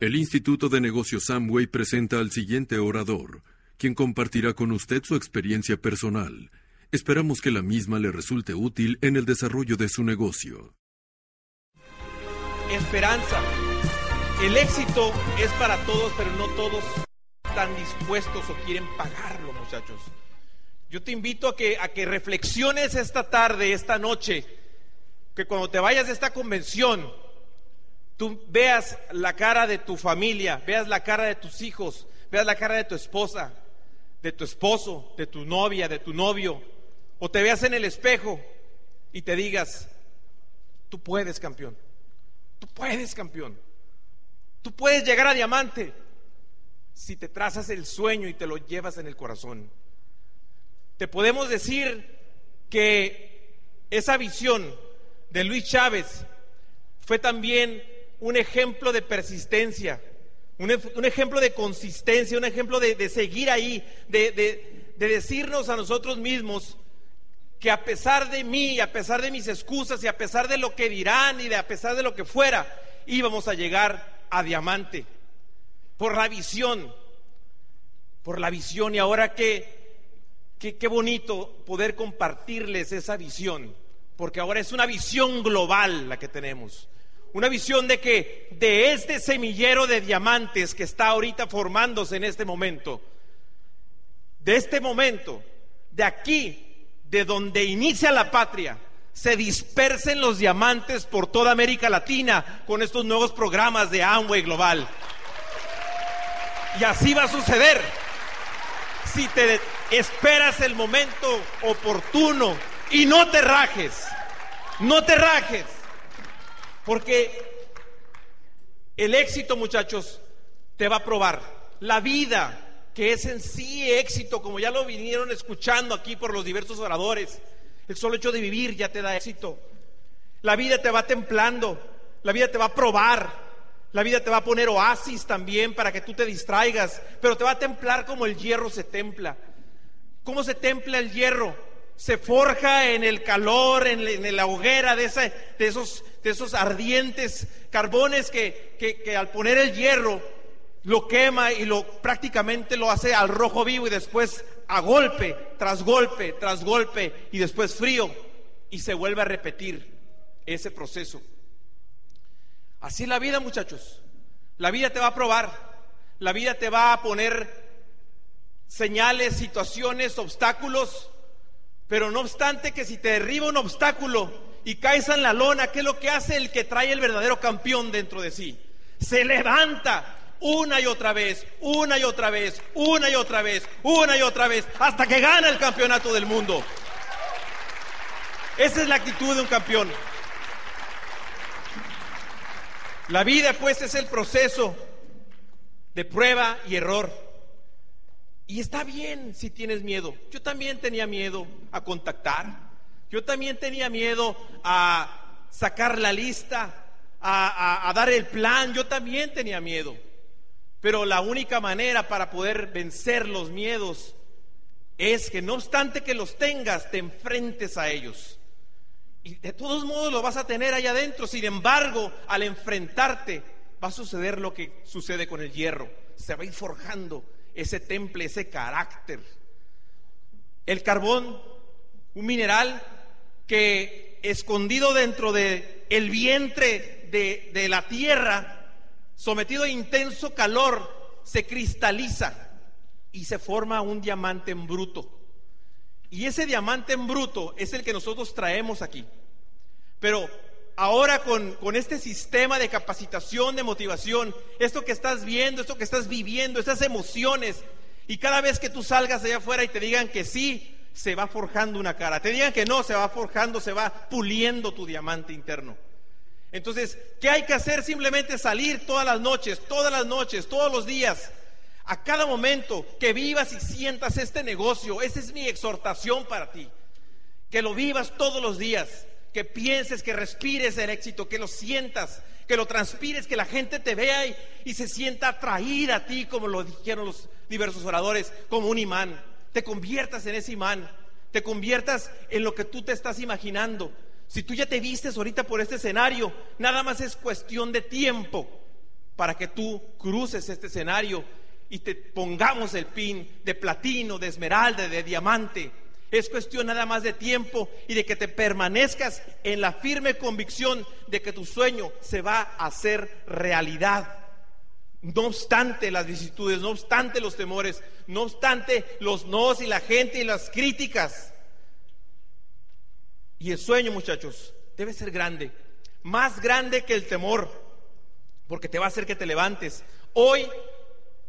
El Instituto de Negocios Samway presenta al siguiente orador, quien compartirá con usted su experiencia personal. Esperamos que la misma le resulte útil en el desarrollo de su negocio. Esperanza. El éxito es para todos, pero no todos están dispuestos o quieren pagarlo, muchachos. Yo te invito a que, a que reflexiones esta tarde, esta noche, que cuando te vayas de esta convención, tú veas la cara de tu familia, veas la cara de tus hijos, veas la cara de tu esposa, de tu esposo, de tu novia, de tu novio, o te veas en el espejo y te digas, tú puedes, campeón, tú puedes, campeón, tú puedes llegar a diamante si te trazas el sueño y te lo llevas en el corazón. Te podemos decir que esa visión de Luis Chávez fue también un ejemplo de persistencia, un, ejemplo de consistencia, un ejemplo de, de seguir ahí, de, de, de decirnos a nosotros mismos que a pesar de mí, a pesar de mis excusas y a pesar de lo que dirán y de a pesar de lo que fuera, íbamos a llegar a diamante. Por la visión, por la visión. Y ahora que qué bonito poder compartirles esa visión, porque ahora es una visión global la que tenemos una visión de que de este semillero de diamantes que está ahorita formándose en este momento, de este momento, de aquí, de donde inicia la patria, se dispersen los diamantes por toda América Latina con estos nuevos programas de Amway Global. Y así va a suceder. Si te esperas el momento oportuno y no te rajes, no te rajes. Porque el éxito, muchachos, te va a probar. La vida, que es en sí éxito, como ya lo vinieron escuchando aquí por los diversos oradores, el solo hecho de vivir ya te da éxito. La vida te va templando, la vida te va a probar, la vida te va a poner oasis también para que tú te distraigas, pero te va a templar como el hierro se templa. ¿Cómo se templa el hierro? Se forja en el calor, en, la hoguera de, de, esos, de, esos, ardientes carbones que, que, al poner el hierro lo quema y lo prácticamente lo hace al rojo vivo y después a golpe, tras golpe, tras golpe y después frío y se vuelve a repetir ese proceso. Así es la vida, muchachos. La vida te va a probar, la vida te va a poner señales, situaciones, obstáculos pero no obstante que si te derriba un obstáculo y caes en la lona, ¿qué es lo que hace el que trae el verdadero campeón dentro de sí? Se levanta una y otra vez, una y otra vez, una y otra vez, una y otra vez, hasta que gana el campeonato del mundo. Esa es la actitud de un campeón. La vida pues es el proceso de prueba y error. Y está bien si tienes miedo. Yo también tenía miedo a contactar. Yo también tenía miedo a sacar la lista, a, dar el plan. Yo también tenía miedo. Pero la única manera para poder vencer los miedos es que no obstante que los tengas, te enfrentes a ellos. Y de todos modos lo vas a tener allá adentro. Sin embargo, al enfrentarte, va a suceder lo que sucede con el hierro. Se va a ir forjando ese temple, ese carácter. El carbón, un mineral que escondido dentro de el vientre de, de la tierra, sometido a intenso calor, se cristaliza y se forma un diamante en bruto. Y ese diamante en bruto es el que nosotros traemos aquí. Pero ahora con, este sistema de capacitación, de motivación, esto que estás viendo, esto que estás viviendo, esas emociones, y cada vez que tú salgas allá afuera y te digan que sí, se va forjando una cara, te digan que no, se va forjando, se va puliendo tu diamante interno. Entonces, ¿qué hay que hacer? Simplemente salir todas las noches, todas las noches, todos los días, a cada momento que vivas y sientas este negocio. Esa es mi exhortación para ti. Que lo vivas todos los días, que pienses, que respires el éxito, que lo sientas, que lo transpires, que la gente te vea y, y se sienta atraída a ti, como lo dijeron los diversos oradores, como un imán. Te conviertas en ese imán, te conviertas en lo que tú te estás imaginando. Si tú ya te vistes ahorita por este escenario, nada más es cuestión de tiempo para que tú cruces este escenario y te pongamos el pin de platino, de esmeralda, de diamante. Es cuestión nada más de tiempo y de que te permanezcas en la firme convicción de que tu sueño se va a hacer realidad. No obstante las vicisitudes, no obstante los temores, no obstante los nos y la gente y las críticas. Y el sueño, muchachos, debe ser grande, más grande que el temor, porque te va a hacer que te levantes. Hoy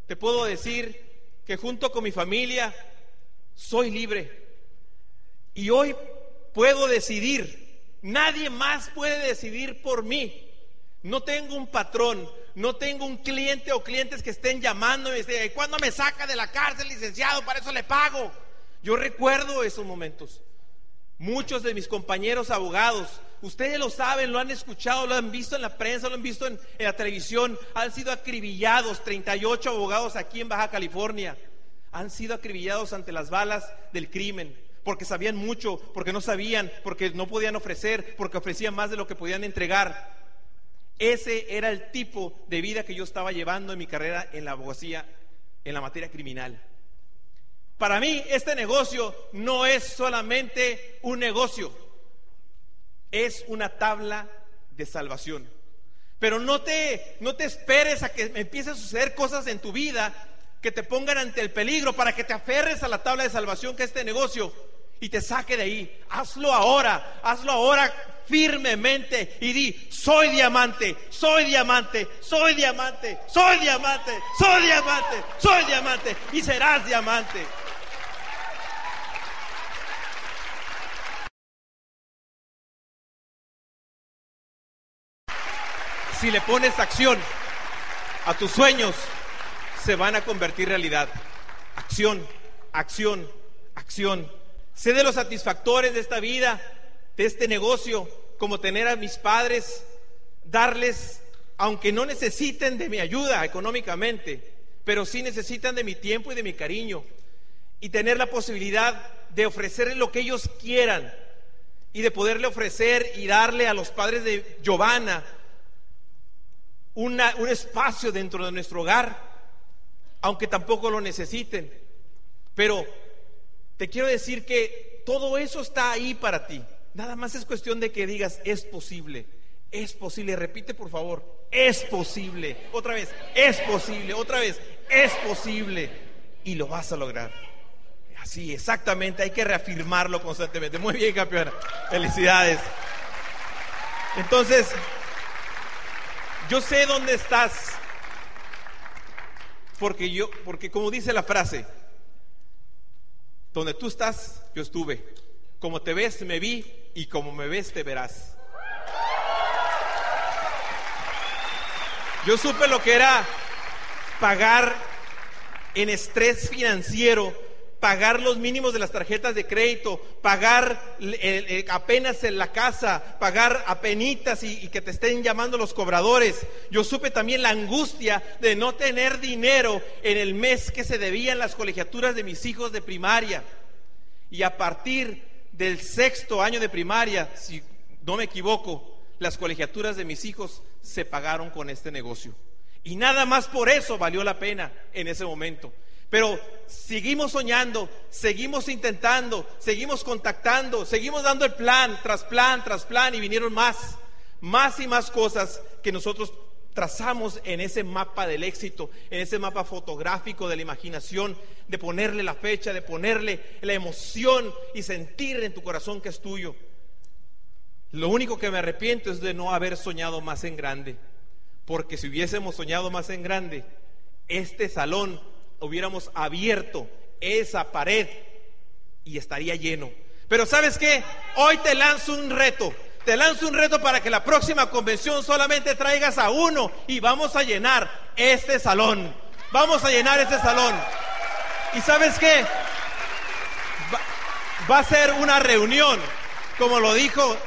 te puedo decir que junto con mi familia soy libre. Y hoy puedo decidir. Nadie más puede decidir por mí. No tengo un patrón, no tengo un cliente o clientes que estén llamando y me ¿cuándo me saca de la cárcel, licenciado? Para eso le pago. Yo recuerdo esos momentos. Muchos de mis compañeros abogados, ustedes lo saben, lo han escuchado, lo han visto en la prensa, lo han visto en, la televisión, han sido acribillados, 38 abogados aquí en Baja California, han sido acribillados ante las balas del crimen, porque sabían mucho, porque no sabían, porque no podían ofrecer, porque ofrecían más de lo que podían entregar. Ese era el tipo de vida que yo estaba llevando en mi carrera en la abogacía, en la materia criminal. Para mí este negocio no es solamente un negocio, es una tabla de salvación. Pero no te, no te esperes a que empiecen a suceder cosas en tu vida que te pongan ante el peligro para que te aferres a la tabla de salvación que es este negocio y te saque de ahí. Hazlo ahora, hazlo ahora firmemente y di, soy diamante, soy diamante, soy diamante, soy diamante, soy diamante, soy diamante y serás diamante. si le pones acción a tus sueños, se van a convertir realidad. Acción, acción, acción. Sé de los satisfactores de esta vida, de este negocio, como tener a mis padres, darles, aunque no necesiten de mi ayuda económicamente, pero sí necesitan de mi tiempo y de mi cariño, y tener la posibilidad de ofrecerles lo que ellos quieran, y de poderle ofrecer y darle a los padres de Giovanna un espacio dentro de nuestro hogar, aunque tampoco lo necesiten. Pero te quiero decir que todo eso está ahí para ti. Nada más es cuestión de que digas, es posible, es posible. Repite por favor, es posible. Otra vez, es posible. Otra vez, es posible. Y lo vas a lograr. Así, exactamente, hay que reafirmarlo constantemente. Muy bien, campeona. Felicidades. Entonces, yo sé dónde estás. Porque yo, porque como dice la frase, donde tú estás, yo estuve. Como te ves, me vi y como me ves, te verás. Yo supe lo que era pagar en estrés financiero pagar los mínimos de las tarjetas de crédito, pagar apenas en la casa, pagar apenitas y, y que te estén llamando los cobradores. Yo supe también la angustia de no tener dinero en el mes que se debían las colegiaturas de mis hijos de primaria. Y a partir del sexto año de primaria, si no me equivoco, las colegiaturas de mis hijos se pagaron con este negocio. Y nada más por eso valió la pena en ese momento. Pero seguimos soñando, seguimos intentando, seguimos contactando, seguimos dando el plan tras plan tras plan y vinieron más, más y más cosas que nosotros trazamos en ese mapa del éxito, en ese mapa fotográfico de la imaginación, de ponerle la fecha, de ponerle la emoción y sentir en tu corazón que es tuyo. Lo único que me arrepiento es de no haber soñado más en grande, porque si hubiésemos soñado más en grande, este salón hubiéramos abierto esa pared y estaría lleno. Pero sabes qué, hoy te lanzo un reto. Te lanzo un reto para que la próxima convención solamente traigas a uno y vamos a llenar este salón. Vamos a llenar este salón. ¿Y sabes qué? Va, a ser una reunión, como lo dijo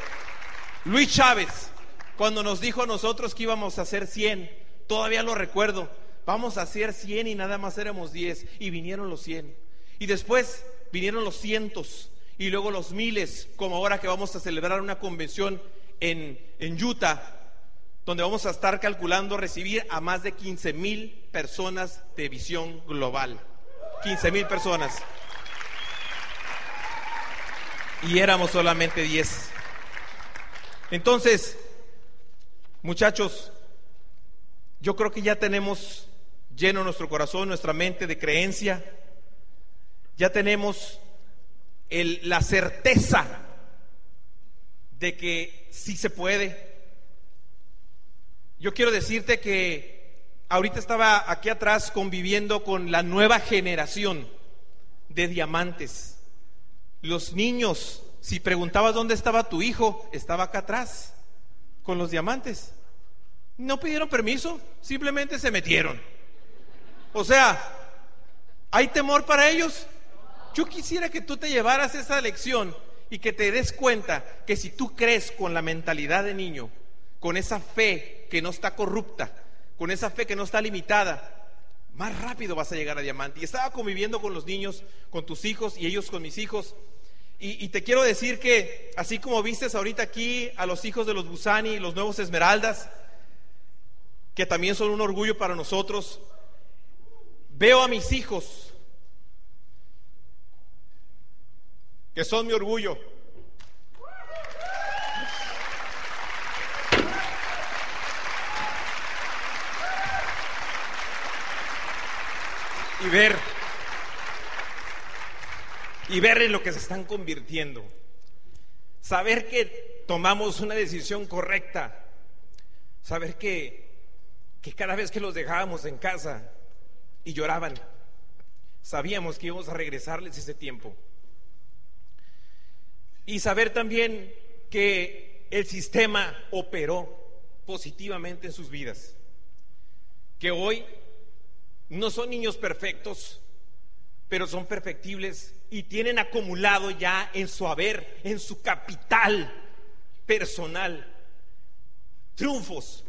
Luis Chávez, cuando nos dijo a nosotros que íbamos a hacer 100. Todavía lo recuerdo. Vamos a hacer 100 y nada más éramos 10. Y vinieron los 100. Y después vinieron los cientos y luego los miles, como ahora que vamos a celebrar una convención en, en Utah, donde vamos a estar calculando recibir a más de 15 mil personas de visión global. 15 mil personas. Y éramos solamente 10. Entonces, muchachos, yo creo que ya tenemos lleno nuestro corazón, nuestra mente de creencia. Ya tenemos la certeza de que sí se puede. Yo quiero decirte que ahorita estaba aquí atrás conviviendo con la nueva generación de diamantes. Los niños, si preguntabas dónde estaba tu hijo, estaba acá atrás con los diamantes. No pidieron permiso, simplemente se metieron. O sea, ¿hay temor para ellos? Yo quisiera que tú te llevaras esa lección y que te des cuenta que si tú crees con la mentalidad de niño, con esa fe que no está corrupta, con esa fe que no está limitada, más rápido vas a llegar a diamante. Y estaba conviviendo con los niños, con tus hijos y ellos con mis hijos. Y, y te quiero decir que así como vistes ahorita aquí a los hijos de los Busani, los nuevos Esmeraldas, que también son un orgullo para nosotros, veo a mis hijos que son mi orgullo. Y ver, y ver en lo que se están convirtiendo. Saber que tomamos una decisión correcta. Saber que, que cada vez que los dejábamos en casa y lloraban, sabíamos que íbamos a regresarles ese tiempo. Y saber también que el sistema operó positivamente en sus vidas. Que hoy no son niños perfectos, pero son perfectibles y tienen acumulado ya en su haber, en su capital personal, triunfos,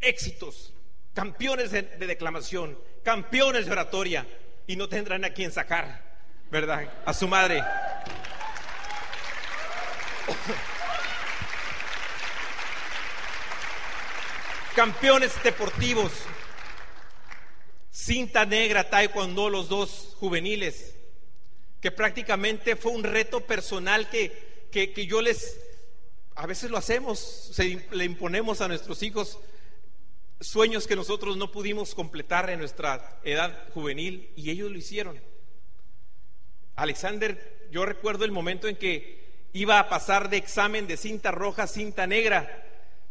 éxitos, campeones de, de declamación, campeones de oratoria, y no tendrán a quien sacar, ¿verdad? A su madre. Campeones deportivos, cinta negra, taekwondo, los dos juveniles, que prácticamente fue un reto personal que, que, que yo les, a veces lo hacemos, se, le imponemos a nuestros hijos sueños que nosotros no pudimos completar en nuestra edad juvenil y ellos lo hicieron. Alexander, yo recuerdo el momento en que iba a pasar de examen de cinta roja a cinta negra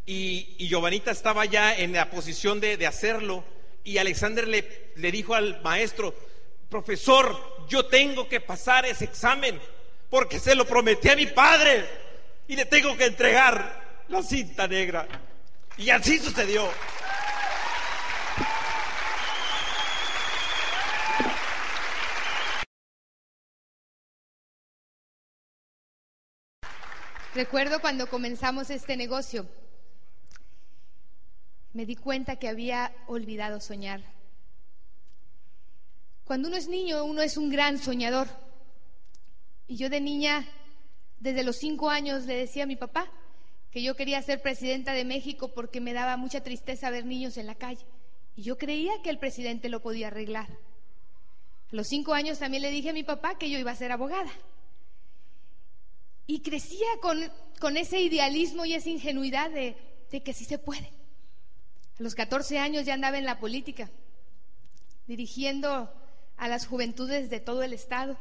y, y Giovanita estaba ya en la posición de, de hacerlo y Alexander le, le dijo al maestro, profesor, yo tengo que pasar ese examen porque se lo prometí a mi padre y le tengo que entregar la cinta negra. Y así sucedió. Recuerdo cuando comenzamos este negocio, me di cuenta que había olvidado soñar. Cuando uno es niño, uno es un gran soñador. Y yo de niña, desde los cinco años, le decía a mi papá que yo quería ser presidenta de México porque me daba mucha tristeza ver niños en la calle. Y yo creía que el presidente lo podía arreglar. A los cinco años también le dije a mi papá que yo iba a ser abogada. Y crecía con, con ese idealismo y esa ingenuidad de, de que sí se puede. A los 14 años ya andaba en la política, dirigiendo a las juventudes de todo el estado.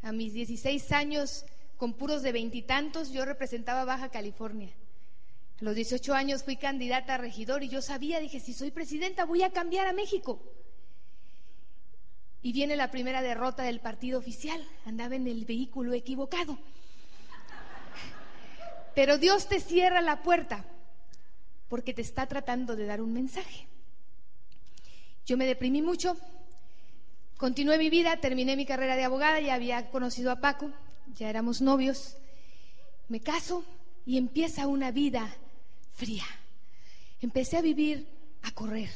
A mis 16 años, con puros de veintitantos, yo representaba Baja California. A los 18 años fui candidata a regidor y yo sabía, dije, si soy presidenta voy a cambiar a México. Y viene la primera derrota del partido oficial, andaba en el vehículo equivocado. Pero Dios te cierra la puerta porque te está tratando de dar un mensaje. Yo me deprimí mucho, continué mi vida, terminé mi carrera de abogada, ya había conocido a Paco, ya éramos novios, me caso y empieza una vida fría. Empecé a vivir, a correr,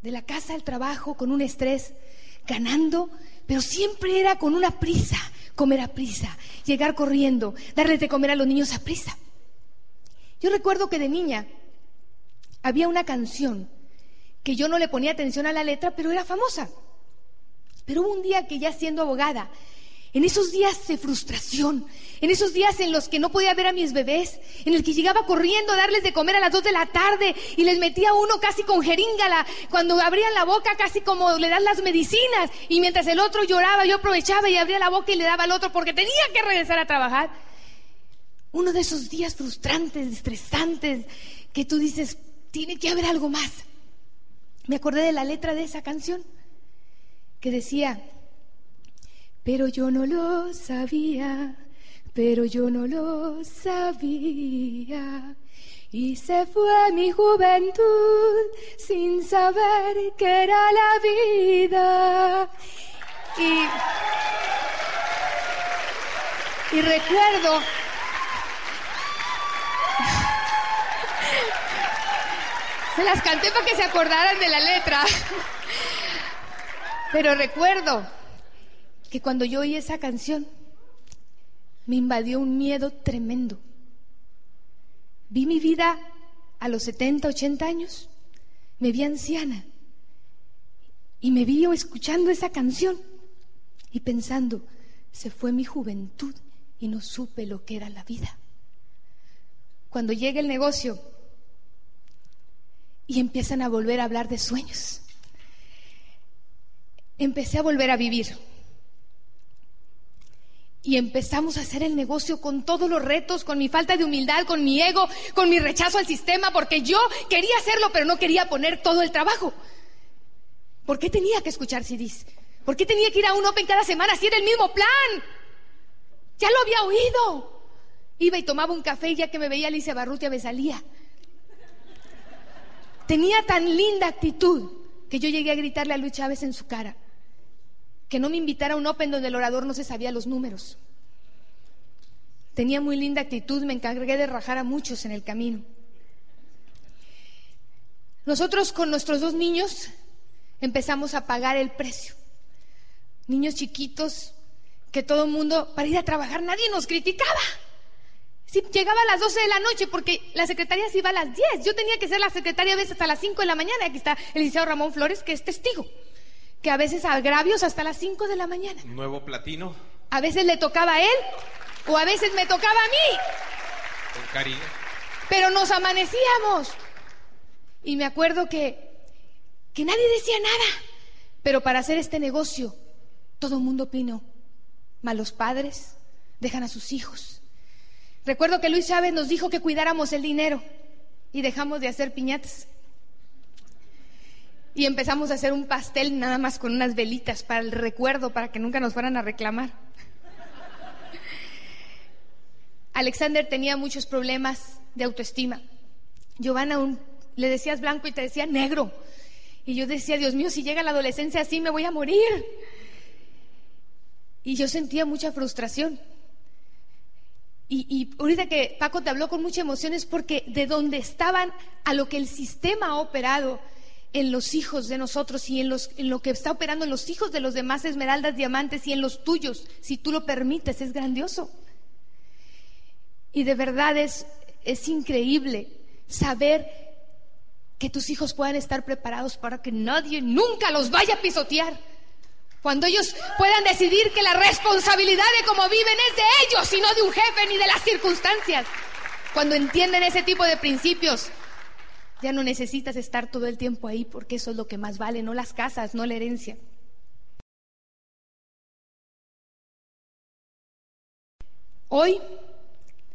de la casa al trabajo con un estrés, ganando, pero siempre era con una prisa, comer a prisa, llegar corriendo, darles de comer a los niños a prisa. Yo recuerdo que de niña había una canción que yo no le ponía atención a la letra, pero era famosa. Pero hubo un día que ya siendo abogada, en esos días de frustración, en esos días en los que no podía ver a mis bebés, en el que llegaba corriendo a darles de comer a las dos de la tarde y les metía uno casi con jeringala, cuando abrían la boca casi como le dan las medicinas y mientras el otro lloraba yo aprovechaba y abría la boca y le daba al otro porque tenía que regresar a trabajar. Uno de esos días frustrantes, estresantes, que tú dices, tiene que haber algo más. Me acordé de la letra de esa canción que decía, pero yo no lo sabía, pero yo no lo sabía. Y se fue mi juventud sin saber qué era la vida. Y, y recuerdo Se las canté para que se acordaran de la letra. Pero recuerdo que cuando yo oí esa canción, me invadió un miedo tremendo. Vi mi vida a los 70, 80 años, me vi anciana y me vi escuchando esa canción y pensando, se fue mi juventud y no supe lo que era la vida. Cuando llega el negocio, y empiezan a volver a hablar de sueños. Empecé a volver a vivir. Y empezamos a hacer el negocio con todos los retos, con mi falta de humildad, con mi ego, con mi rechazo al sistema, porque yo quería hacerlo, pero no quería poner todo el trabajo. ¿Por qué tenía que escuchar CDs? ¿Por qué tenía que ir a un Open cada semana si era el mismo plan? Ya lo había oído. Iba y tomaba un café y ya que me veía Alicia Barrutia me salía. Tenía tan linda actitud que yo llegué a gritarle a Luis Chávez en su cara que no me invitara a un Open donde el orador no se sabía los números. Tenía muy linda actitud, me encargué de rajar a muchos en el camino. Nosotros con nuestros dos niños empezamos a pagar el precio. Niños chiquitos que todo el mundo, para ir a trabajar, nadie nos criticaba. Sí, llegaba a las 12 de la noche porque la secretaria se iba a las 10. Yo tenía que ser la secretaria a veces hasta las 5 de la mañana. Aquí está el licenciado Ramón Flores, que es testigo. Que a veces agravios hasta las 5 de la mañana. Nuevo platino. A veces le tocaba a él o a veces me tocaba a mí. Con cariño. Pero nos amanecíamos. Y me acuerdo que, que nadie decía nada. Pero para hacer este negocio, todo el mundo opinó. Malos padres dejan a sus hijos Recuerdo que Luis Chávez nos dijo que cuidáramos el dinero y dejamos de hacer piñatas. Y empezamos a hacer un pastel nada más con unas velitas para el recuerdo, para que nunca nos fueran a reclamar. Alexander tenía muchos problemas de autoestima. Giovanna le decías blanco y te decía negro. Y yo decía, Dios mío, si llega la adolescencia así me voy a morir. Y yo sentía mucha frustración. Y, ahorita que Paco te habló con mucha emoción es porque de donde estaban a lo que el sistema ha operado en los hijos de nosotros y en, los, en lo que está operando en los hijos de los demás esmeraldas, diamantes y en los tuyos, si tú lo permites, es grandioso. Y de verdad es, es increíble saber que tus hijos puedan estar preparados para que nadie nunca los vaya a pisotear cuando ellos puedan decidir que la responsabilidad de cómo viven es de ellos y no de un jefe ni de las circunstancias. Cuando entienden ese tipo de principios, ya no necesitas estar todo el tiempo ahí porque eso es lo que más vale, no las casas, no la herencia. Hoy,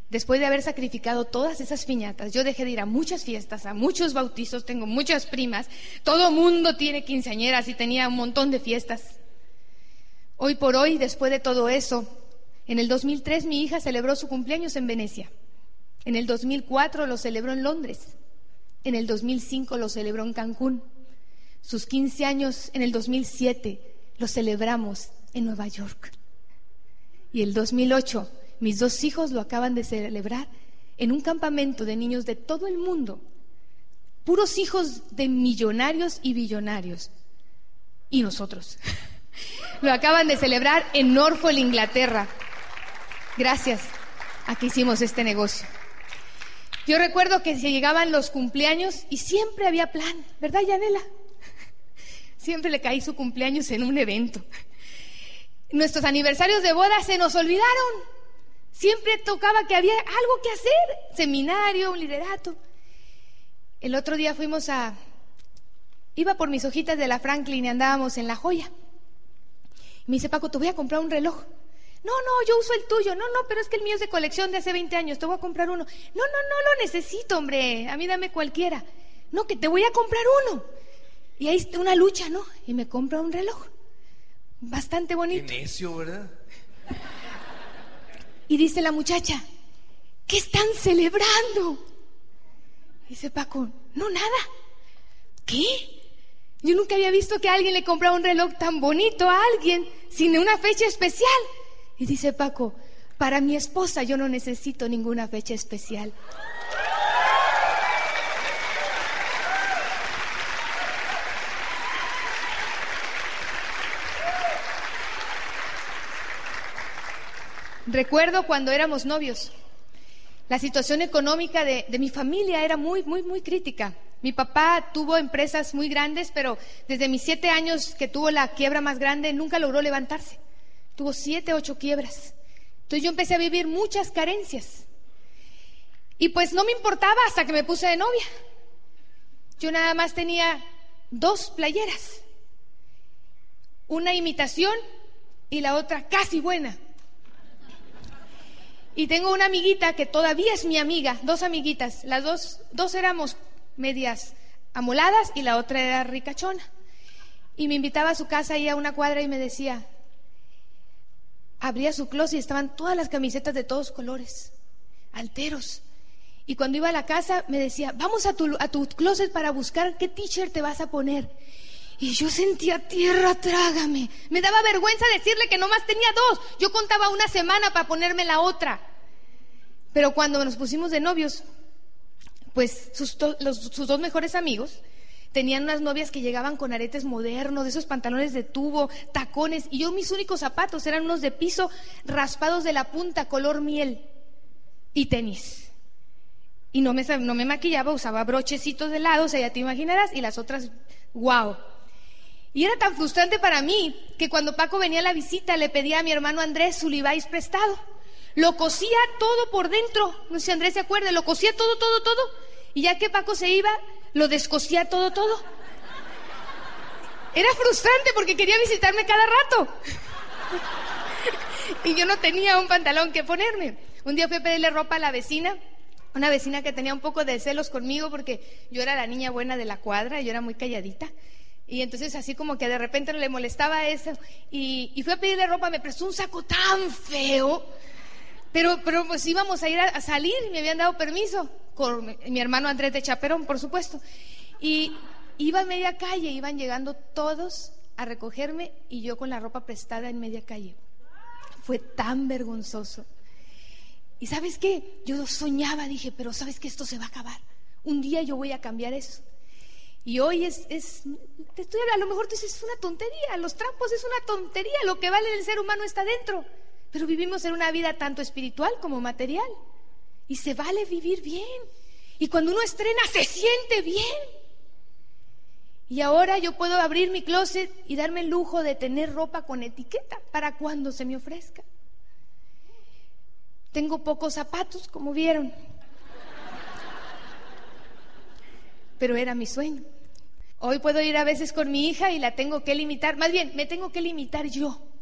después de haber sacrificado todas esas piñatas, yo dejé de ir a muchas fiestas, a muchos bautizos, tengo muchas primas, todo mundo tiene quinceañeras y tenía un montón de fiestas. Hoy por hoy, después de todo eso, en el 2003 mi hija celebró su cumpleaños en Venecia. En el 2004 lo celebró en Londres. En el 2005 lo celebró en Cancún. Sus 15 años en el 2007 lo celebramos en Nueva York. Y el 2008 mis dos hijos lo acaban de celebrar en un campamento de niños de todo el mundo. Puros hijos de millonarios y billonarios. Y nosotros. Lo acaban de celebrar en Norfolk, Inglaterra. Gracias a que hicimos este negocio. Yo recuerdo que se llegaban los cumpleaños y siempre había plan, ¿verdad, Yanela? Siempre le caí su cumpleaños en un evento. Nuestros aniversarios de boda se nos olvidaron. Siempre tocaba que había algo que hacer, seminario, un liderato. El otro día fuimos a... Iba por mis hojitas de la Franklin y andábamos en La Joya. Me dice, Paco, te voy a comprar un reloj. No, no, yo uso el tuyo. No, no, pero es que el mío es de colección de hace 20 años. Te voy a comprar uno. No, no, no lo necesito, hombre. A mí dame cualquiera. No, que te voy a comprar uno. Y ahí está una lucha, ¿no? Y me compra un reloj. Bastante bonito. Qué necio, ¿verdad? Y dice la muchacha, ¿qué están celebrando? Dice Paco, no, nada. ¿Qué? Yo nunca había visto que alguien le comprara un reloj tan bonito a alguien sin una fecha especial. Y dice Paco, para mi esposa yo no necesito ninguna fecha especial. Recuerdo cuando éramos novios. La situación económica de, de, mi familia era muy, muy, muy crítica. Mi papá tuvo empresas muy grandes, pero desde mis siete años que tuvo la quiebra más grande, nunca logró levantarse. Tuvo siete, ocho quiebras. Entonces yo empecé a vivir muchas carencias. Y pues no me importaba hasta que me puse de novia. Yo nada más tenía dos playeras. Una imitación y la otra casi buena. Y tengo una amiguita que todavía es mi amiga, dos amiguitas. Las dos, dos éramos medias amoladas y la otra era ricachona. Y me invitaba a su casa ahí a una cuadra y me decía, abría su closet y estaban todas las camisetas de todos colores, alteros. Y cuando iba a la casa me decía, vamos a tu, a tu closet para buscar qué t-shirt te vas a poner. Y yo sentía tierra, trágame. Me daba vergüenza decirle que nomás tenía dos. Yo contaba una semana para ponerme la otra. Pero cuando nos pusimos de novios, pues sus, sus dos mejores amigos tenían unas novias que llegaban con aretes modernos, de esos pantalones de tubo, tacones, y yo mis únicos zapatos eran unos de piso raspados de la punta, color miel, y tenis. Y no me, no me maquillaba, usaba brochecitos de lado, o sea, ya te imaginarás, y las otras, wow. Y era tan frustrante para mí que cuando Paco venía a la visita le pedía a mi hermano Andrés su Levi's prestado. Lo cosía todo por dentro, no sé si Andrés se acuerda, lo cosía todo, todo, todo. Y ya que Paco se iba, lo descosía todo, todo. Era frustrante porque quería visitarme cada rato. y yo no tenía un pantalón que ponerme. Un día fui a pedirle ropa a la vecina, una vecina que tenía un poco de celos conmigo porque yo era la niña buena de la cuadra, yo era muy calladita. Y entonces así como que de repente le molestaba eso. Y, y fui a pedirle ropa, me prestó un saco tan feo. Pero, pero pues íbamos a ir a, salir y me habían dado permiso. Con mi hermano Andrés de Chaperón, por supuesto. Y iba a media calle, iban llegando todos a recogerme y yo con la ropa prestada en media calle. Fue tan vergonzoso. Y sabes qué, yo soñaba, dije, pero sabes que esto se va a acabar. Un día yo voy a cambiar eso. Y hoy es, es te estoy, a lo mejor tú dices, es una tontería, los trampos es una tontería, lo que vale el ser humano está dentro. Pero vivimos en una vida tanto espiritual como material. Y se vale vivir bien. Y cuando uno estrena, se siente bien. Y ahora yo puedo abrir mi closet y darme el lujo de tener ropa con etiqueta para cuando se me ofrezca. Tengo pocos zapatos, como vieron. Pero era mi sueño. Hoy puedo ir a veces con mi hija y la tengo que limitar, más bien, me tengo que limitar yo,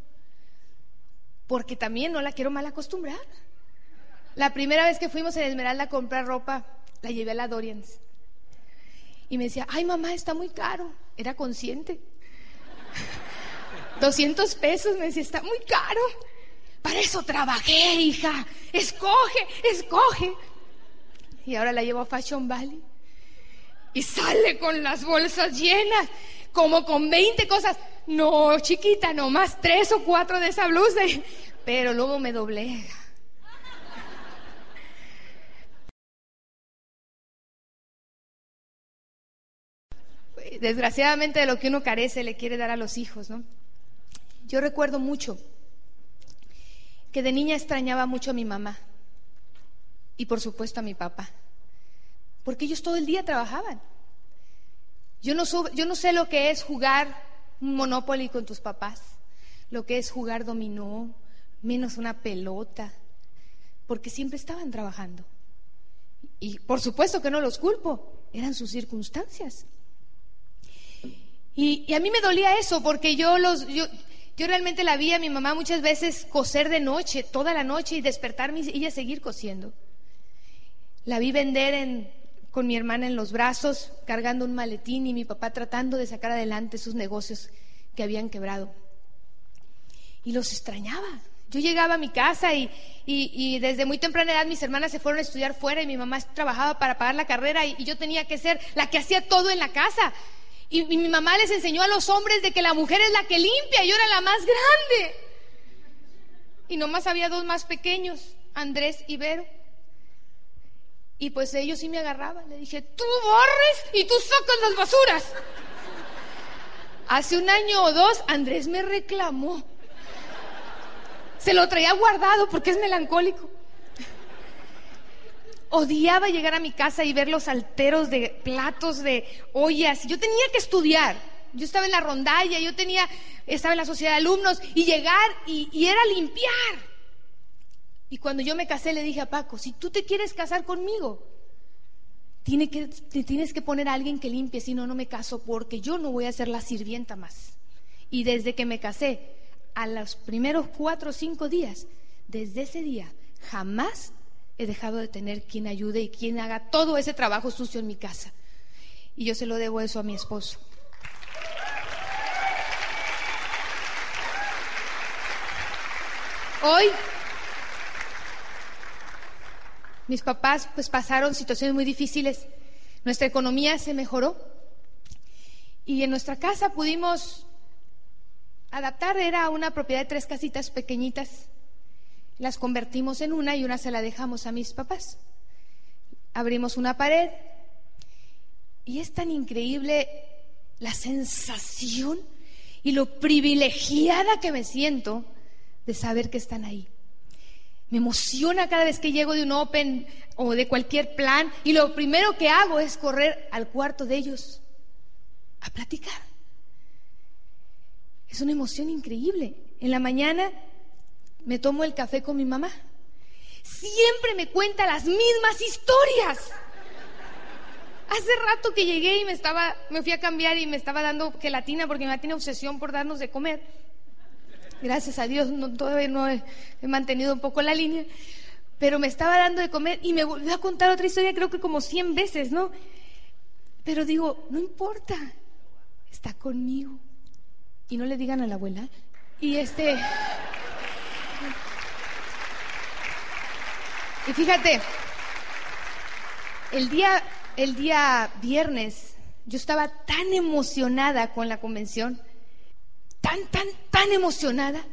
porque también no la quiero mal acostumbrar. La primera vez que fuimos en Esmeralda a comprar ropa, la llevé a la Dorians. Y me decía, ay mamá, está muy caro. Era consciente. 200 pesos, me decía, está muy caro. Para eso trabajé, hija. Escoge, escoge. y ahora la llevo a Fashion Valley. Y sale con las bolsas llenas, como con 20 cosas. No, chiquita, no más tres o cuatro de esa blusa. Pero luego me doblega. Desgraciadamente de lo que uno carece le quiere dar a los hijos, ¿no? Yo recuerdo mucho que de niña extrañaba mucho a mi mamá y por supuesto a mi papá, porque ellos todo el día trabajaban. Yo no, sé lo que es jugar un Monopoly con tus papás, lo que es jugar dominó, menos una pelota, porque siempre estaban trabajando. Y por supuesto que no los culpo, eran sus circunstancias. Y, a mí me dolía eso, porque yo los, yo, yo realmente la vi a mi mamá muchas veces coser de noche, toda la noche, y despertarme y ella seguir cosiendo. La vi vender con mi hermana en los brazos, cargando un maletín y mi papá tratando de sacar adelante sus negocios que habían quebrado. Y los extrañaba. Yo llegaba a mi casa y, y, desde muy temprana edad mis hermanas se fueron a estudiar fuera y mi mamá trabajaba para pagar la carrera y, y yo tenía que ser la que hacía todo en la casa. Y, mi mamá les enseñó a los hombres de que la mujer es la que limpia, yo era la más grande. Y nomás había dos más pequeños, Andrés y Vero. Y pues ellos sí me agarraban. Le dije, tú barres y tú sacas las basuras. Hace un año o dos, Andrés me reclamó. Se lo traía guardado porque es melancólico. Odiaba llegar a mi casa y ver los alteros de platos, de ollas. Yo tenía que estudiar. Yo estaba en la rondalla, yo tenía, estaba en la sociedad de alumnos y llegar y era limpiar. Y cuando yo me casé le dije a Paco, si tú te quieres casar conmigo, que, tienes que poner a alguien que limpie, si no, no me caso porque yo no voy a ser la sirvienta más. Y desde que me casé, a los primeros cuatro o cinco días, desde ese día, jamás he dejado de tener quien ayude y quien haga todo ese trabajo sucio en mi casa. Y yo se lo debo eso a mi esposo. Hoy mis papás pues pasaron situaciones muy difíciles. Nuestra economía se mejoró y en nuestra casa pudimos adaptar. Era una propiedad de tres casitas pequeñitas las convertimos en una y una se la dejamos a mis papás. Abrimos una pared y es tan increíble la sensación y lo privilegiada que me siento de saber que están ahí. Me emociona cada vez que llego de un open o de cualquier plan y lo primero que hago es correr al cuarto de ellos a platicar. Es una emoción increíble. En la mañana me tomo el café con mi mamá. Siempre me cuenta las mismas historias. Hace rato que llegué y me estaba, me fui a cambiar y me estaba dando gelatina porque mi mamá tiene obsesión por darnos de comer. Gracias a Dios, no, todavía no he, mantenido un poco la línea, pero me estaba dando de comer y me volvió a contar otra historia, creo que como 100 veces, ¿no? Pero digo, no importa, está conmigo. Y no le digan a la abuela. Y este. Y fíjate, el día, el día viernes yo estaba tan emocionada con la convención, tan, tan, tan emocionada,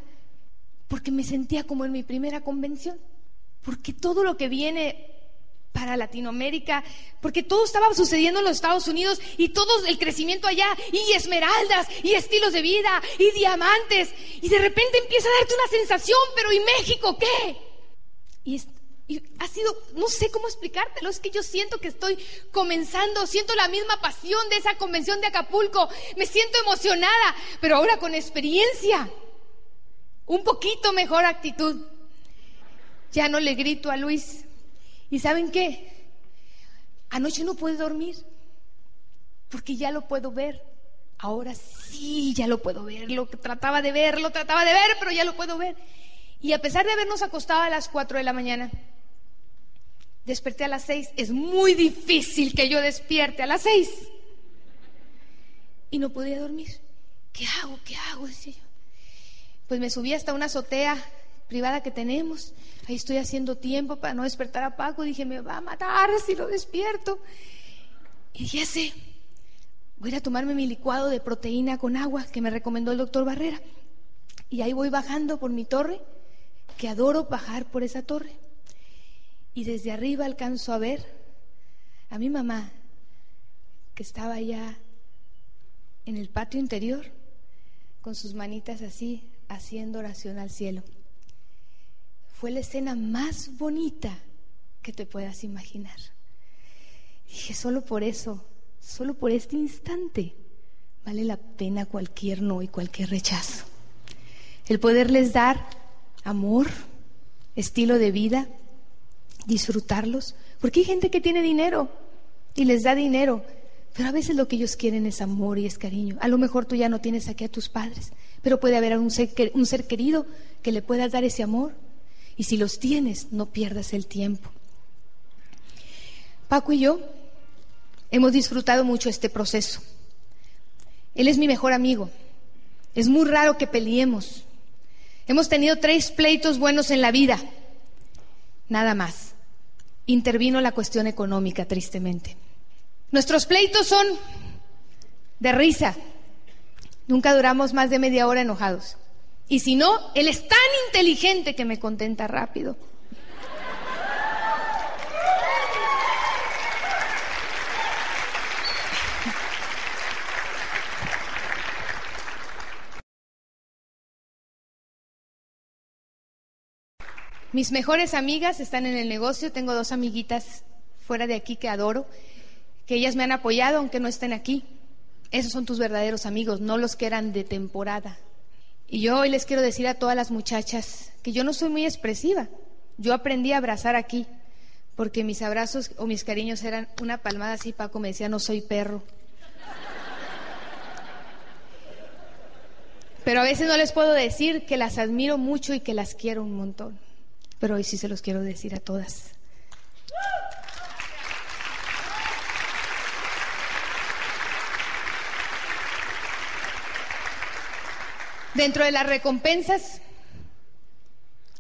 porque me sentía como en mi primera convención, porque todo lo que viene para Latinoamérica, porque todo estaba sucediendo en los Estados Unidos y todo el crecimiento allá, y esmeraldas, y estilos de vida, y diamantes, y de repente empieza a darte una sensación, pero ¿y México qué? Y y ha sido, no sé cómo explicártelo, es que yo siento que estoy comenzando, siento la misma pasión de esa convención de Acapulco, me siento emocionada, pero ahora con experiencia, un poquito mejor actitud. Ya no le grito a Luis. ¿Y saben qué? Anoche no pude dormir, porque ya lo puedo ver. Ahora sí, ya lo puedo ver, lo que trataba de ver, lo trataba de ver, pero ya lo puedo ver. Y a pesar de habernos acostado a las 4 de la mañana, Desperté a las seis. Es muy difícil que yo despierte a las seis. Y no podía dormir. ¿Qué hago? ¿Qué hago? Decía yo. Pues me subí hasta una azotea privada que tenemos. Ahí estoy haciendo tiempo para no despertar a Paco. Dije, me va a matar si lo despierto. Y dije, sé, voy a tomarme mi licuado de proteína con agua que me recomendó el doctor Barrera. Y ahí voy bajando por mi torre, que adoro bajar por esa torre. Y desde arriba alcanzo a ver a mi mamá, que estaba allá en el patio interior, con sus manitas así, haciendo oración al cielo. Fue la escena más bonita que te puedas imaginar. Dije, solo por eso, solo por este instante, vale la pena cualquier no y cualquier rechazo. El poderles dar amor, estilo de vida, disfrutarlos, porque hay gente que tiene dinero y les da dinero, pero a veces lo que ellos quieren es amor y es cariño. A lo mejor tú ya no tienes aquí a tus padres, pero puede haber un ser, un ser querido que le puedas dar ese amor y si los tienes, no pierdas el tiempo. Paco y yo hemos disfrutado mucho este proceso. Él es mi mejor amigo. Es muy raro que peleemos. Hemos tenido tres pleitos buenos en la vida. Nada más. Intervino la cuestión económica, tristemente. Nuestros pleitos son de risa. Nunca duramos más de media hora enojados. Y si no, Él es tan inteligente que me contenta rápido. Mis mejores amigas están en el negocio, tengo dos amiguitas fuera de aquí que adoro, que ellas me han apoyado aunque no estén aquí. Esos son tus verdaderos amigos, no los que eran de temporada. Y yo hoy les quiero decir a todas las muchachas que yo no soy muy expresiva. Yo aprendí a abrazar aquí, porque mis abrazos o mis cariños eran una palmada así, Paco me decía, no soy perro. Pero a veces no les puedo decir que las admiro mucho y que las quiero un montón. Pero hoy sí se los quiero decir a todas. Dentro de las recompensas,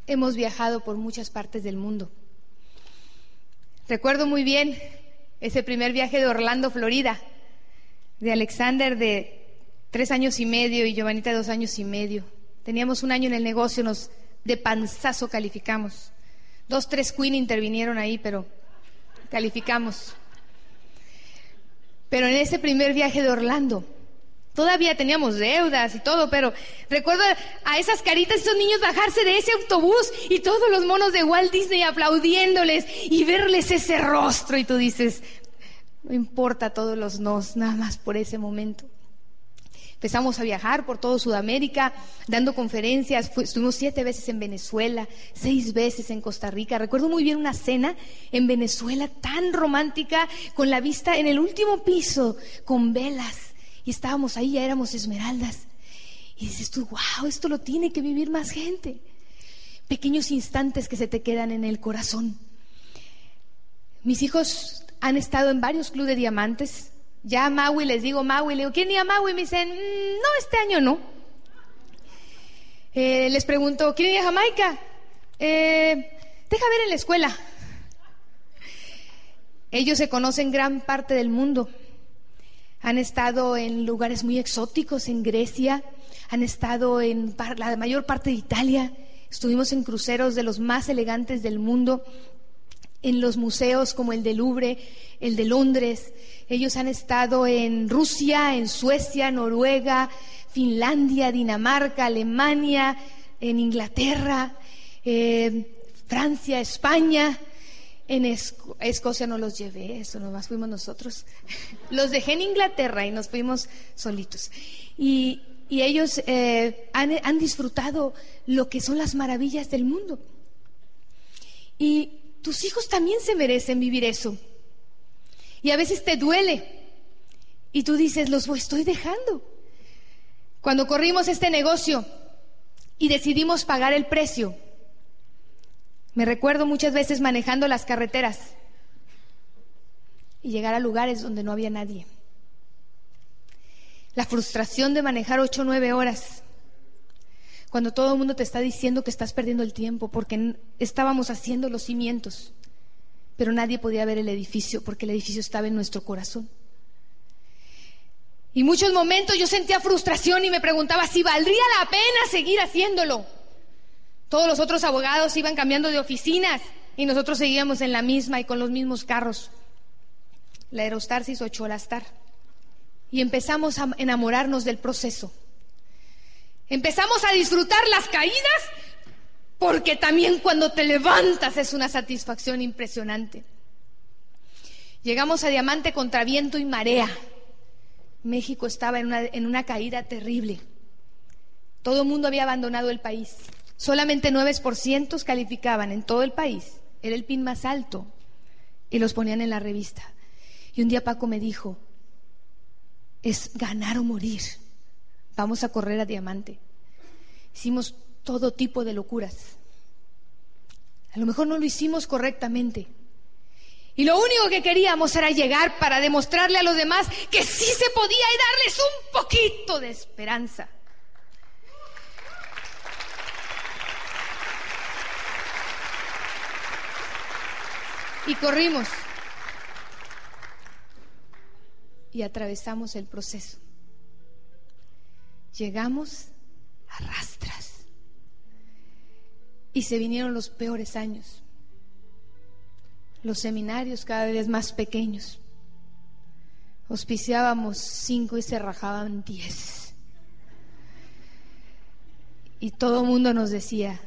hemos viajado por muchas partes del mundo. Recuerdo muy bien ese primer viaje de Orlando, Florida, de Alexander de tres años y medio y Giovanita de dos años y medio. Teníamos un año en el negocio, nos de panzazo calificamos. Dos, tres Queen intervinieron ahí, pero calificamos. Pero en ese primer viaje de Orlando, Todavía teníamos deudas y todo, pero recuerdo a esas caritas, esos niños bajarse de ese autobús y todos los monos de Walt Disney aplaudiéndoles y verles ese rostro y tú dices, no importa todos los nos, nada más por ese momento. Empezamos a viajar por todo Sudamérica, dando conferencias. estuvimos siete veces en Venezuela, seis veces en Costa Rica. Recuerdo muy bien una cena en Venezuela tan romántica, con la vista en el último piso, con velas y estábamos ahí, ya éramos esmeraldas. Y dices tú, wow, esto lo tiene que vivir más gente. Pequeños instantes que se te quedan en el corazón. Mis hijos han estado en varios clubes de diamantes. Ya a Maui les digo, Maui, le digo, ¿quién iba a Maui? Me dicen, mm, no, este año no. Eh, les pregunto, ¿quién iba a Jamaica? Eh, deja ver en la escuela. Ellos se conocen gran parte del mundo. Han estado en lugares muy exóticos, en Grecia, han estado en la mayor parte de Italia, estuvimos en cruceros de los más elegantes del mundo, en los museos como el de Louvre, el de Londres. Ellos han estado en Rusia, en Suecia, Noruega, Finlandia, Dinamarca, Alemania, en Inglaterra, eh, Francia, España. En Escocia no los llevé, eso nomás fuimos nosotros. Los dejé en Inglaterra y nos fuimos solitos. Y, ellos eh, han, han disfrutado lo que son las maravillas del mundo. Y tus hijos también se merecen vivir eso. Y a veces te duele. Y tú dices, los estoy dejando. Cuando corrimos este negocio y decidimos pagar el precio, me recuerdo muchas veces manejando las carreteras y llegar a lugares donde no había nadie. La frustración de manejar ocho o nueve horas. Cuando todo el mundo te está diciendo que estás perdiendo el tiempo porque estábamos haciendo los cimientos, pero nadie podía ver el edificio porque el edificio estaba en nuestro corazón. Y muchos momentos yo sentía frustración y me preguntaba si valdría la pena seguir haciéndolo. Todos los otros abogados iban cambiando de oficinas y nosotros seguíamos en la misma y con los mismos carros. La Aerostar se hizo Cholastar. Y empezamos a enamorarnos del proceso. Empezamos a disfrutar las caídas porque también cuando te levantas es una satisfacción impresionante. Llegamos a Diamante contra viento y marea. México estaba en una, en una caída terrible. Todo el mundo había abandonado el país. Solamente 9% calificaban en todo el país. Era el pin más alto. Y los ponían en la revista. Y un día Paco me dijo, es ganar o morir. Vamos a correr a diamante. Hicimos todo tipo de locuras. A lo mejor no lo hicimos correctamente. Y lo único que queríamos era llegar para demostrarle a los demás que sí se podía y darles un poquito de esperanza. Y corrimos. Y atravesamos el proceso. Llegamos a rastras. Y se vinieron los peores años. Los seminarios cada vez más pequeños. Auspiciábamos cinco y se rajaban diez. Y todo el mundo nos decía,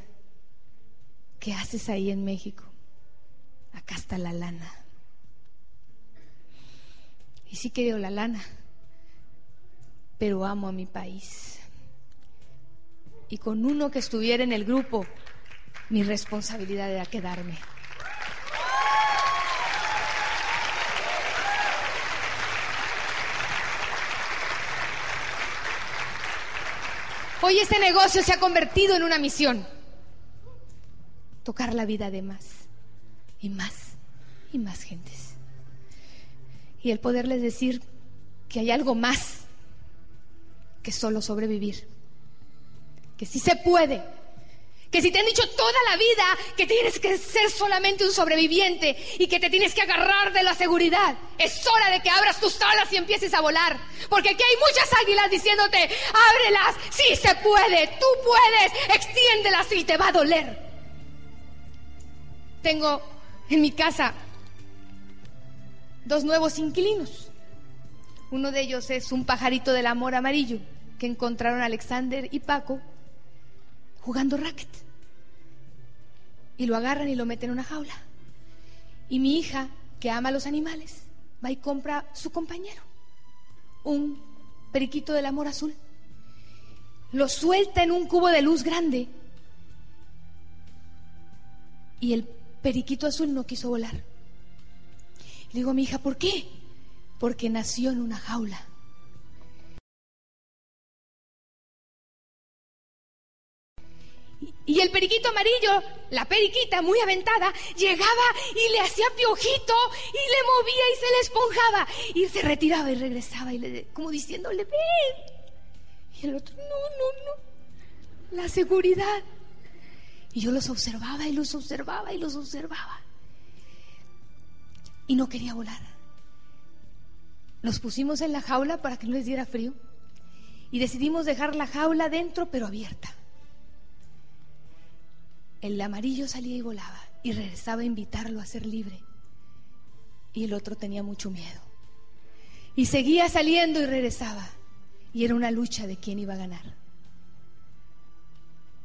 ¿qué haces ahí en México? Acá está la lana. Y sí quiero la lana, pero amo a mi país. Y con uno que estuviera en el grupo, mi responsabilidad era quedarme. Hoy este negocio se ha convertido en una misión. Tocar la vida de más y más y más gentes. Y el poderles decir que hay algo más que solo sobrevivir. Que sí se puede, que si te han dicho toda la vida que tienes que ser solamente un sobreviviente y que te tienes que agarrar de la seguridad, es hora de que abras tus alas y empieces a volar. Porque aquí hay muchas águilas diciéndote, ábrelas, sí se puede, tú puedes, extiéndelas y te va a doler. Tengo en mi casa dos nuevos inquilinos. Uno de ellos es un pajarito del amor amarillo que encontraron Alexander y Paco jugando racket y lo agarran y lo meten en una jaula. Y mi hija, que ama a los animales, va y compra su compañero, un periquito del amor azul. Lo suelta en un cubo de luz grande y el periquito azul no quiso volar. Le digo a mi hija, ¿por qué? Porque nació en una jaula. Y el periquito amarillo, la periquita muy aventada, llegaba y le hacía piojito y le movía y se le esponjaba. Y se retiraba y regresaba y le, como diciéndole, ven. Y el otro, no, no, no. La seguridad. Y yo los observaba y los observaba y los observaba. Y no quería volar. Los pusimos en la jaula para que no les diera frío. Y decidimos dejar la jaula dentro pero abierta. El amarillo salía y volaba y regresaba a invitarlo a ser libre. Y el otro tenía mucho miedo. Y seguía saliendo y regresaba. Y era una lucha de quién iba a ganar.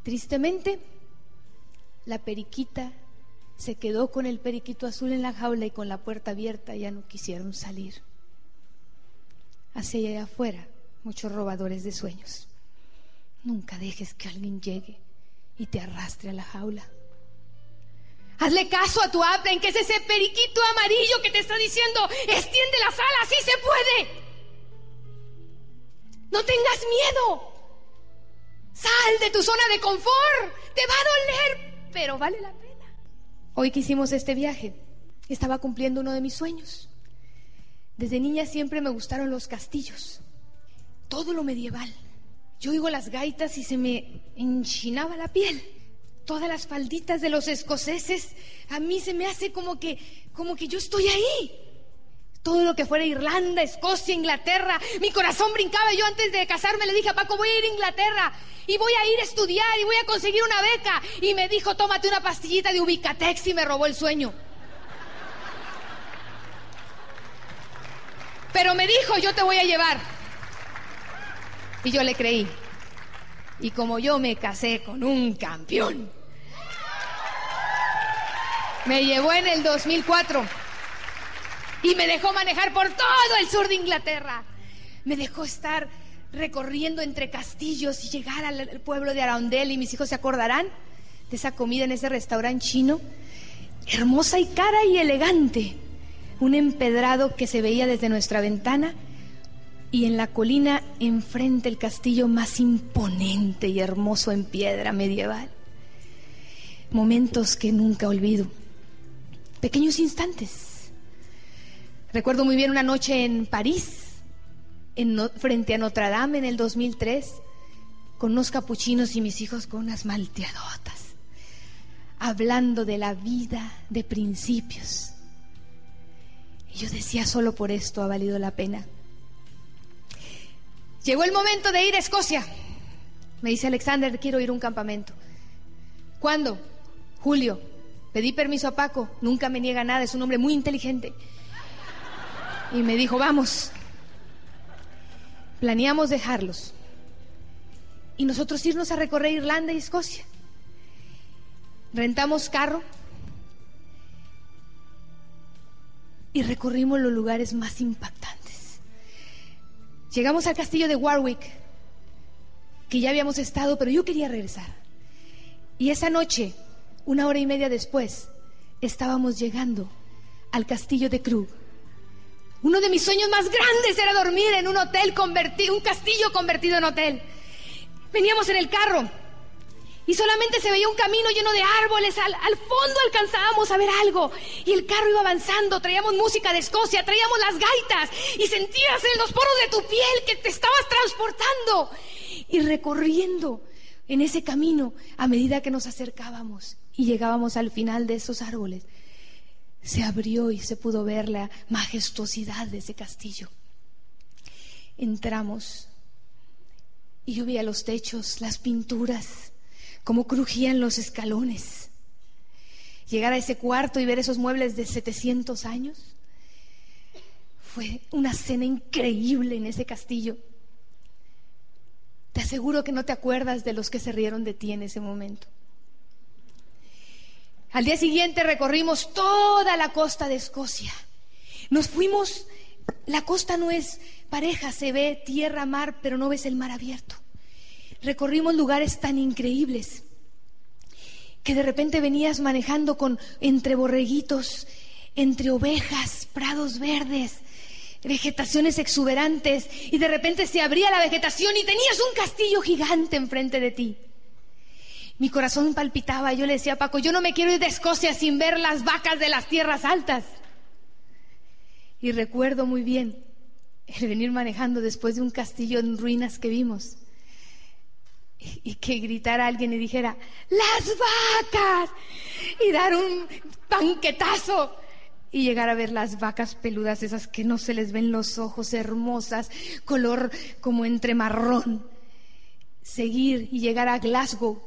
Tristemente, la periquita se quedó con el periquito azul en la jaula y con la puerta abierta ya no quisieron salir. Hacia allá afuera, muchos robadores de sueños. Nunca dejes que alguien llegue y te arrastre a la jaula. Hazle caso a tu en que es ese periquito amarillo que te está diciendo, extiende las alas, sí se puede. No tengas miedo. Sal de tu zona de confort. Te va a doler, pero vale la pena. Hoy que hicimos este viaje, estaba cumpliendo uno de mis sueños. Desde niña siempre me gustaron los castillos, todo lo medieval. Yo oigo las gaitas y se me enchinaba la piel. Todas las falditas de los escoceses, a mí se me hace como que, como que yo estoy ahí. Todo lo que fuera Irlanda, Escocia, Inglaterra, mi corazón brincaba. Yo antes de casarme le dije a Paco, voy a ir a Inglaterra y voy a ir a estudiar y voy a conseguir una beca. Y me dijo, tómate una pastillita de Ubicatex y me robó el sueño. Pero me dijo, yo te voy a llevar. Y yo le creí. Y como yo me casé con un campeón, me llevó en el 2004 y me dejó manejar por todo el sur de Inglaterra. Me dejó estar recorriendo entre castillos y llegar al pueblo de Arundel y mis hijos se acordarán de esa comida en ese restaurante chino, hermosa y cara y elegante, un empedrado que se veía desde nuestra ventana y en la colina enfrente el castillo más imponente y hermoso en piedra medieval. Momentos que nunca olvido, pequeños instantes Recuerdo muy bien una noche en París, en frente a Notre Dame en el 2003, con unos capuchinos y mis hijos con unas malteadotas, hablando de la vida de principios. Y yo decía, solo por esto ha valido la pena. Llegó el momento de ir a Escocia. Me dice Alexander, quiero ir a un campamento. ¿Cuándo? Julio. Pedí permiso a Paco, nunca me niega nada, es un hombre muy inteligente y me dijo, vamos. Planeamos dejarlos y nosotros irnos a recorrer Irlanda y Escocia. Rentamos carro y recorrimos los lugares más impactantes. Llegamos al castillo de Warwick, que ya habíamos estado, pero yo quería regresar. Y esa noche, una hora y media después, estábamos llegando al castillo de Krug. Uno de mis sueños más grandes era dormir en un hotel convertido, un castillo convertido en hotel. Veníamos en el carro y solamente se veía un camino lleno de árboles. Al, fondo alcanzábamos a ver algo. Y el carro iba avanzando. Traíamos música de Escocia, traíamos las gaitas. Y sentías en los poros de tu piel que te estabas transportando. Y recorriendo en ese camino a medida que nos acercábamos y llegábamos al final de esos árboles se abrió y se pudo ver la majestuosidad de ese castillo. Entramos y yo veía los techos, las pinturas, cómo crujían los escalones. Llegar a ese cuarto y ver esos muebles de 700 años fue una cena increíble en ese castillo. Te aseguro que no te acuerdas de los que se rieron de ti en ese momento. Al día siguiente recorrimos toda la costa de Escocia. Nos fuimos, la costa no es pareja, se ve tierra, mar, pero no ves el mar abierto. Recorrimos lugares tan increíbles que de repente venías manejando con entre borreguitos, entre ovejas, prados verdes, vegetaciones exuberantes y de repente se abría la vegetación y tenías un castillo gigante enfrente de ti. Mi corazón palpitaba. Yo le decía a Paco, yo no me quiero ir de Escocia sin ver las vacas de las tierras altas. Y recuerdo muy bien el venir manejando después de un castillo en ruinas que vimos. Y, que gritara alguien y dijera, las vacas. Y dar un banquetazo. Y llegar a ver las vacas peludas, esas que no se les ven los ojos, hermosas, color como entre marrón. Seguir y llegar a Glasgow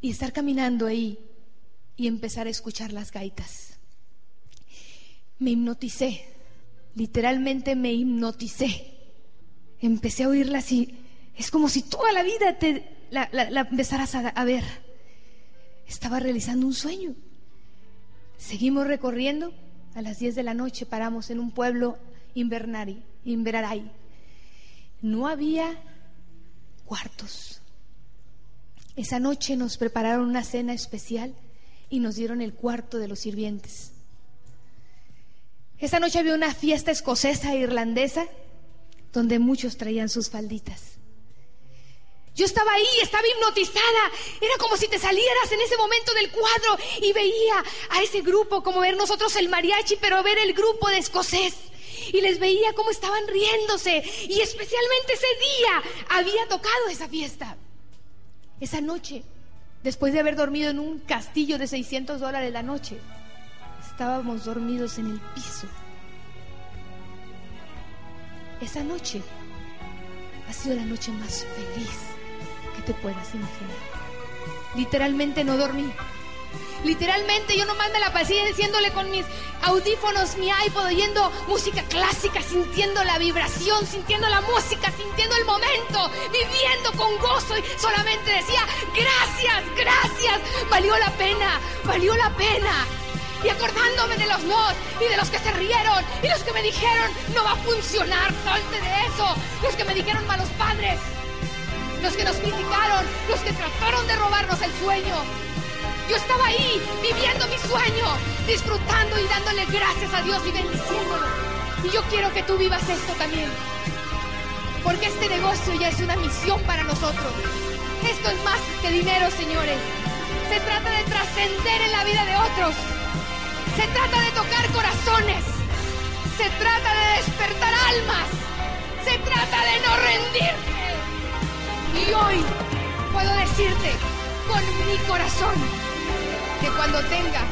y estar caminando ahí y empezar a escuchar las gaitas. Me hipnoticé, literalmente me hipnoticé. Empecé a oírlas y es como si toda la vida te la, empezaras a, ver. Estaba realizando un sueño. Seguimos recorriendo. A las 10 de la noche paramos en un pueblo invernari, Inveraray. No había cuartos. Esa noche nos prepararon una cena especial y nos dieron el cuarto de los sirvientes. Esa noche había una fiesta escocesa e irlandesa donde muchos traían sus falditas. Yo estaba ahí, estaba hipnotizada. Era como si te salieras en ese momento del cuadro y veía a ese grupo, como ver nosotros el mariachi, pero ver el grupo de escocés. y les veía cómo estaban riéndose y especialmente ese día había tocado esa fiesta. Esa noche, después de haber dormido en un castillo de 600 dólares la noche, estábamos dormidos en el piso. Esa noche ha sido la noche más feliz que te puedas imaginar. Literalmente no dormí. Literalmente yo nomás me la pasé diciéndole con mis audífonos, mi iPod, oyendo música clásica, sintiendo la vibración, sintiendo la música, sintiendo el momento, viviendo con gozo y solamente decía, gracias, gracias, valió la pena, valió la pena. Y acordándome de los no y de los que se rieron y los que me dijeron, no va a funcionar, salte de eso, los que me dijeron malos padres, los que nos criticaron, los que trataron de robarnos el sueño. Yo estaba ahí viviendo mi sueño, disfrutando y dándole gracias a Dios y bendiciéndolo. Y yo quiero que tú vivas esto también. Porque este negocio ya es una misión para nosotros. Esto es más que dinero, señores. Se trata de trascender en la vida de otros. Se trata de tocar corazones. Se trata de despertar almas. Se trata de no rendirse. Y hoy puedo decirte con mi corazón que cuando tenga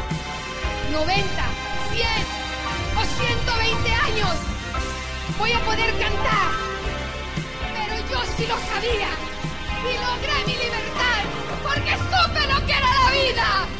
90, 100 o 120 años voy a poder cantar. Pero yo sí lo sabía y logré mi libertad porque supe lo que era la vida.